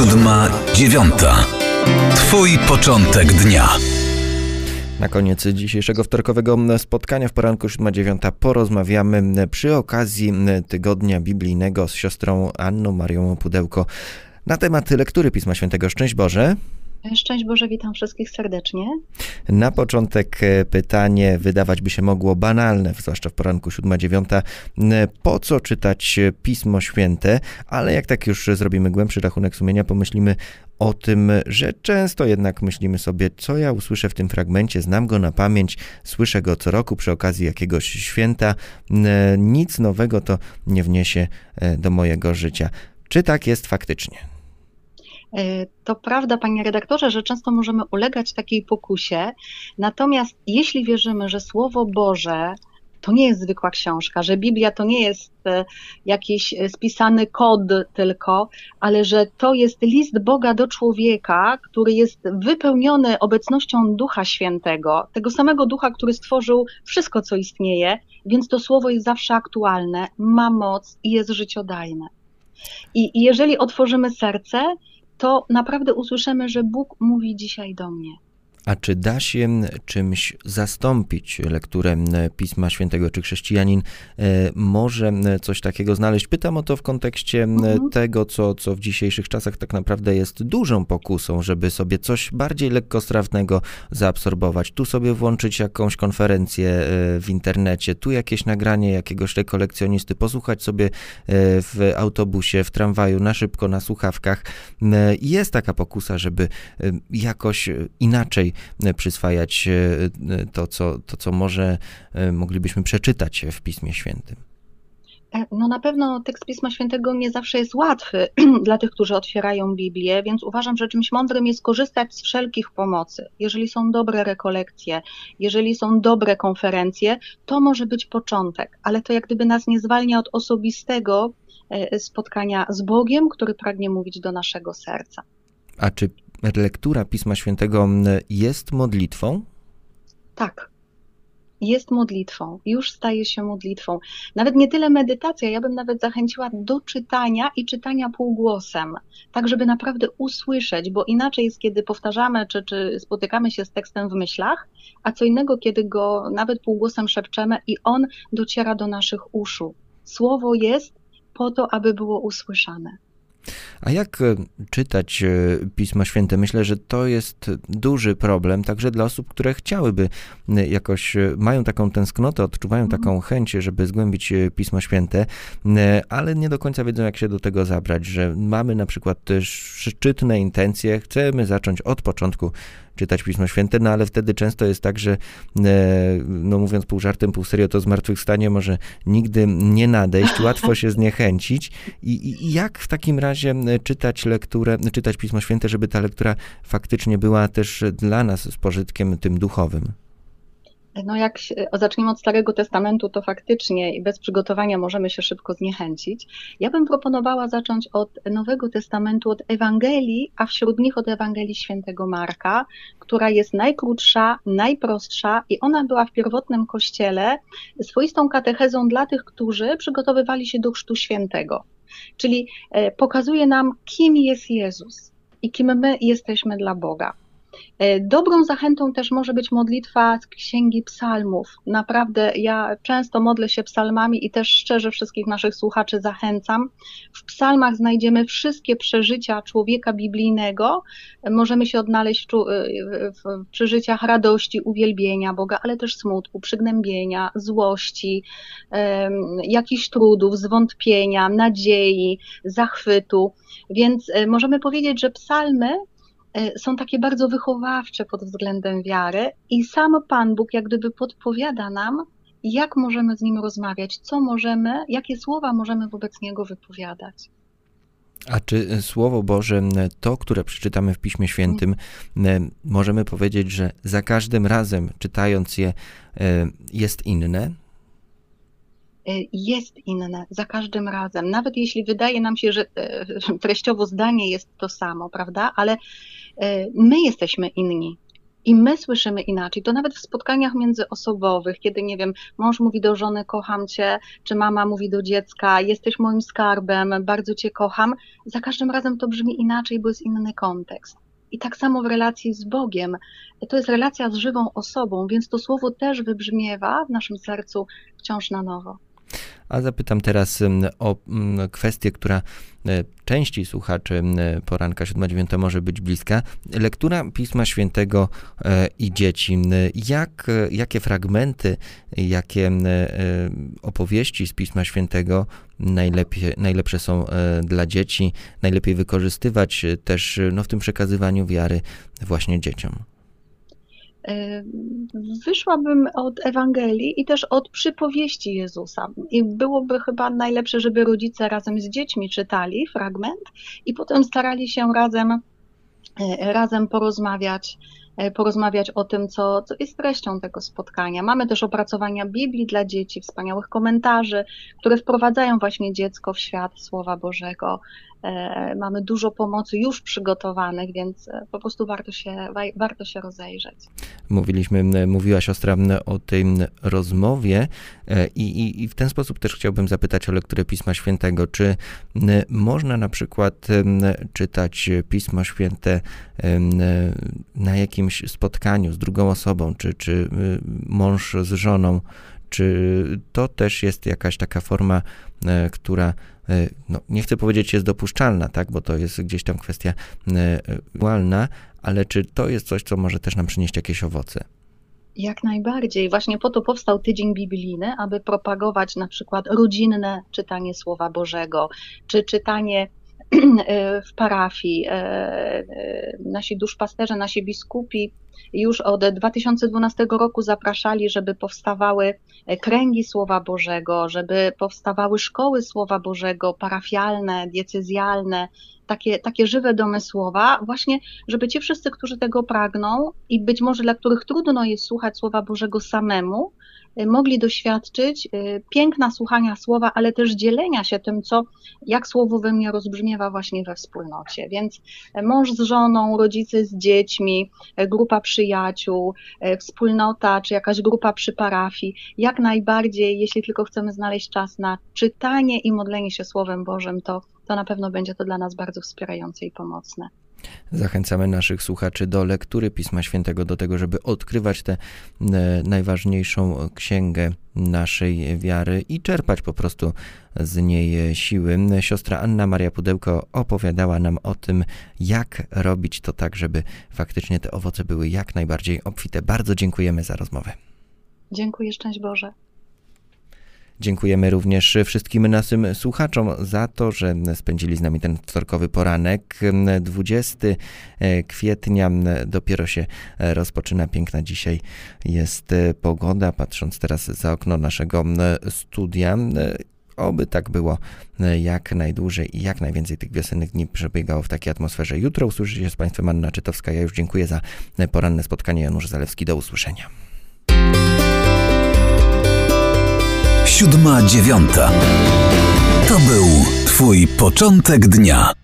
siódma, dziewiąta. Twój początek dnia. Na koniec dzisiejszego wtorkowego spotkania w poranku 7.9 porozmawiamy przy okazji tygodnia biblijnego z siostrą Anną Marią Pudełko na temat lektury Pisma Świętego. Szczęść Boże. Szczęść Boże, witam wszystkich serdecznie. Na początek e, pytanie wydawać by się mogło banalne, zwłaszcza w poranku 7-9. Po co czytać Pismo Święte? Ale jak tak już zrobimy głębszy rachunek sumienia, pomyślimy o tym, że często jednak myślimy sobie, co ja usłyszę w tym fragmencie, znam go na pamięć, słyszę go co roku przy okazji jakiegoś święta. Nic nowego to nie wniesie e, do mojego życia. Czy tak jest faktycznie? E, to prawda, panie redaktorze, że często możemy ulegać takiej pokusie. Natomiast jeśli wierzymy, że Słowo Boże to nie jest zwykła książka, że Biblia to nie jest e, jakiś spisany kod tylko, ale że to jest list Boga do człowieka, który jest wypełniony obecnością Ducha Świętego, tego samego Ducha, który stworzył wszystko, co istnieje, więc to słowo jest zawsze aktualne, ma moc i jest życiodajne. I, i jeżeli otworzymy serce, to naprawdę usłyszymy, że Bóg mówi dzisiaj do mnie. A czy da się czymś zastąpić lekturę Pisma Świętego? Czy chrześcijanin e, może coś takiego znaleźć? Pytam o to w kontekście mhm. tego, co, co w dzisiejszych czasach tak naprawdę jest dużą pokusą, żeby sobie coś bardziej lekkostrawnego zaabsorbować. Tu sobie włączyć jakąś konferencję e, w internecie, tu jakieś nagranie jakiegoś rekolekcjonisty, posłuchać sobie e, w autobusie, w tramwaju, na szybko, na słuchawkach. Jest taka pokusa, żeby jakoś inaczej E, przyswajać e, e, to, co, to, co może moglibyśmy przeczytać w Pismie Świętym. No na pewno tekst Pisma Świętego nie zawsze jest łatwy dla tych, którzy otwierają Biblię, więc uważam, że czymś mądrym jest korzystać z wszelkich pomocy. Jeżeli są dobre rekolekcje, jeżeli są dobre konferencje, to może być początek, ale to jak gdyby nas nie zwalnia od osobistego spotkania z Bogiem, który pragnie mówić do naszego serca. A czy lektura Pisma Świętego jest modlitwą? Tak. Jest modlitwą, już staje się modlitwą. Nawet nie tyle medytacja, ja bym nawet zachęciła do czytania i czytania półgłosem, tak żeby naprawdę usłyszeć, bo inaczej jest, kiedy powtarzamy czy, czy spotykamy się z tekstem w myślach, a co innego, kiedy go nawet półgłosem szepczemy i on dociera do naszych uszu. Słowo jest po to, aby było usłyszane. A jak e, czytać e, Pismo Święte? Myślę, że to jest duży problem także dla osób, które chciałyby e, jakoś, mają taką tęsknotę, odczuwają mhm. taką chęć, żeby zgłębić Pismo Święte, ale nie do końca wiedzą, jak się do tego zabrać, że mamy na przykład też szczytne intencje, chcemy zacząć od początku czytać Pismo Święte, no ale wtedy często jest tak, że e, no mówiąc pół żartem, pół serio, to zmartwychwstanie może nigdy nie nadejść, łatwo się zniechęcić I, i jak w takim razie czytać lekturę, czytać Pismo Święte, żeby ta lektura faktycznie była też dla nas z pożytkiem tym duchowym? No jak zaczniemy od Starego Testamentu, to faktycznie bez przygotowania możemy się szybko zniechęcić. Ja bym proponowała zacząć od Nowego Testamentu, od Ewangelii, a wśród nich od Ewangelii Świętego Marka, która jest najkrótsza, najprostsza i ona była w pierwotnym kościele swoistą katechezą dla tych, którzy przygotowywali się do Chrztu Świętego. Czyli e, pokazuje nam, kim jest Jezus i kim my jesteśmy dla Boga. E, dobrą zachętą też może być modlitwa z Księgi Psalmów. Naprawdę ja często modlę się psalmami i też szczerze wszystkich naszych słuchaczy zachęcam. W psalmach znajdziemy wszystkie przeżycia człowieka biblijnego. Możemy się odnaleźć w, przeżyciach radości, uwielbienia Boga, ale też smutku, przygnębienia, złości, jakichś trudów, zwątpienia, nadziei, zachwytu. Więc e, możemy powiedzieć, że psalmy są takie bardzo wychowawcze pod względem wiary i sam Pan Bóg jak gdyby podpowiada nam, jak możemy z Nim rozmawiać, co możemy, jakie słowa możemy wobec Niego wypowiadać. A czy Słowo Boże, to, które przeczytamy w Piśmie Świętym, możemy powiedzieć, że za każdym razem czytając je e, jest inne? E, jest inne za każdym razem. Nawet jeśli wydaje nam się, że treściowo zdanie jest to samo, prawda? Ale E, my jesteśmy inni. i my słyszymy inaczej. To nawet w spotkaniach międzyosobowych, kiedy, nie wiem, mąż mówi do żony, kocham cię, czy mama mówi do dziecka, jesteś moim skarbem, bardzo cię kocham. Za każdym razem to brzmi inaczej, bo jest inny kontekst. I tak samo w relacji z Bogiem. To jest relacja z żywą osobą, więc to słowo też wybrzmiewa w naszym sercu wciąż na nowo. A zapytam teraz o kwestię, która e, części słuchaczy poranka 7-9 może być bliska. Lektura Pisma Świętego e, i dzieci. Jak, jakie fragmenty, jakie e, opowieści z Pisma Świętego najlepiej, najlepsze są dla dzieci, najlepiej wykorzystywać też no, w tym przekazywaniu wiary właśnie dzieciom? Wyszłabym od Ewangelii i też od przypowieści Jezusa. I byłoby chyba najlepsze, żeby rodzice razem z dziećmi czytali fragment i potem starali się razem, e, razem porozmawiać E, porozmawiać o tym, co, co jest treścią tego spotkania. Mamy też opracowania Biblii dla dzieci, wspaniałych komentarzy, które wprowadzają właśnie dziecko w świat Słowa Bożego. E, mamy dużo pomocy już przygotowanych, więc e, po prostu warto się, warto się rozejrzeć. Mówiliśmy, mówiła siostra o tej rozmowie i, i, i w ten sposób też chciałbym zapytać o lekturę Pisma Świętego. Czy można na przykład czytać Pismo Święte na jakimś spotkaniu z drugą osobą, czy, czy mąż z żoną, czy to też jest jakaś taka forma, e, która, e, no, nie chcę powiedzieć jest dopuszczalna, tak, bo to jest gdzieś tam kwestia aktualna, ale czy to jest coś, co może też nam przynieść jakieś owoce? Jak najbardziej. Właśnie po to powstał Tydzień Biblijny, aby propagować na przykład rodzinne czytanie Słowa Bożego, czy czytanie w parafii. E, e, nasi duszpasterze, nasi biskupi już od 2012 roku zapraszali, żeby powstawały kręgi Słowa Bożego, żeby powstawały szkoły Słowa Bożego, parafialne, diecezjalne, takie, takie żywe domy słowa, właśnie, żeby ci wszyscy, którzy tego pragną i być może dla których trudno jest słuchać Słowa Bożego samemu, mogli doświadczyć y, piękna słuchania słowa, ale też dzielenia się tym, co, jak słowo we mnie rozbrzmiewa właśnie we wspólnocie. Więc e, mąż z żoną, rodzice z dziećmi, e, grupa przyjaciół, e, wspólnota czy jakaś grupa przy parafii, jak najbardziej, jeśli tylko chcemy znaleźć czas na czytanie i modlenie się Słowem Bożym, to, to na pewno będzie to dla nas bardzo wspierające i pomocne. Zachęcamy naszych słuchaczy do lektury Pisma Świętego, do tego, żeby odkrywać tę e, najważniejszą księgę naszej wiary i czerpać po prostu z niej siły. Siostra Anna Maria Pudełko opowiadała nam o tym, jak robić to tak, żeby faktycznie te owoce były jak najbardziej obfite. Bardzo dziękujemy za rozmowę. Dziękuję, szczęść Boże. Dziękujemy również wszystkim naszym słuchaczom za to, że spędzili z nami ten wtorkowy poranek. 20 kwietnia dopiero się rozpoczyna. Piękna dzisiaj jest pogoda. Patrząc teraz za okno naszego studia, oby tak było jak najdłużej i jak najwięcej tych wiosennych dni przebiegało w takiej atmosferze. Jutro usłyszy się z Państwem Anna Czytowska. Ja już dziękuję za poranne spotkanie. Janusz Zalewski, do usłyszenia. Siódma dziewiąta. To był Twój początek dnia.